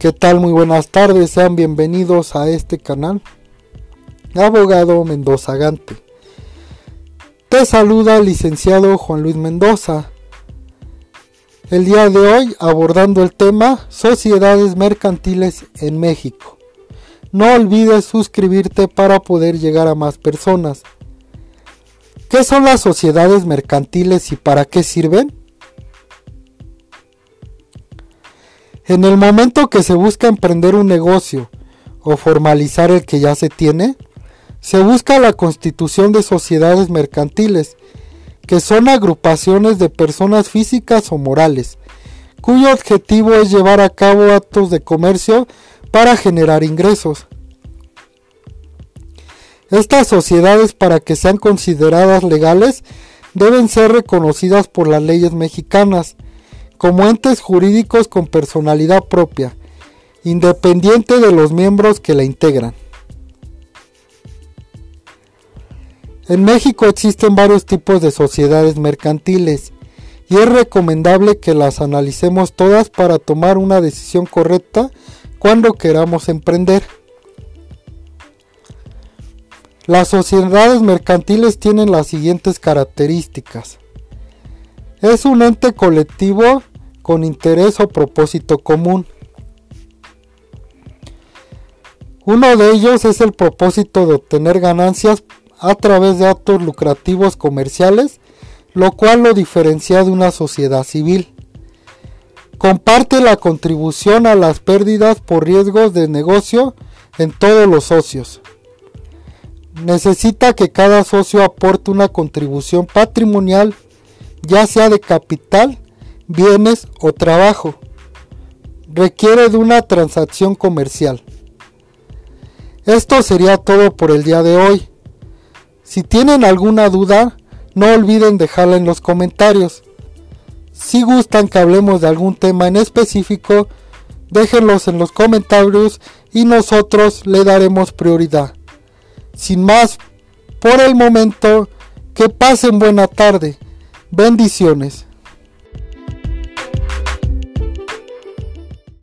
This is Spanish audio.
¿Qué tal? Muy buenas tardes, sean bienvenidos a este canal. Abogado Mendoza Gante. Te saluda el licenciado Juan Luis Mendoza. El día de hoy abordando el tema Sociedades Mercantiles en México. No olvides suscribirte para poder llegar a más personas. ¿Qué son las sociedades mercantiles y para qué sirven? En el momento que se busca emprender un negocio o formalizar el que ya se tiene, se busca la constitución de sociedades mercantiles, que son agrupaciones de personas físicas o morales, cuyo objetivo es llevar a cabo actos de comercio para generar ingresos. Estas sociedades para que sean consideradas legales deben ser reconocidas por las leyes mexicanas, como entes jurídicos con personalidad propia, independiente de los miembros que la integran. En México existen varios tipos de sociedades mercantiles y es recomendable que las analicemos todas para tomar una decisión correcta cuando queramos emprender. Las sociedades mercantiles tienen las siguientes características. Es un ente colectivo con interés o propósito común. Uno de ellos es el propósito de obtener ganancias a través de actos lucrativos comerciales, lo cual lo diferencia de una sociedad civil. Comparte la contribución a las pérdidas por riesgos de negocio en todos los socios. Necesita que cada socio aporte una contribución patrimonial, ya sea de capital bienes o trabajo. Requiere de una transacción comercial. Esto sería todo por el día de hoy. Si tienen alguna duda, no olviden dejarla en los comentarios. Si gustan que hablemos de algún tema en específico, déjenlos en los comentarios y nosotros le daremos prioridad. Sin más, por el momento, que pasen buena tarde. Bendiciones.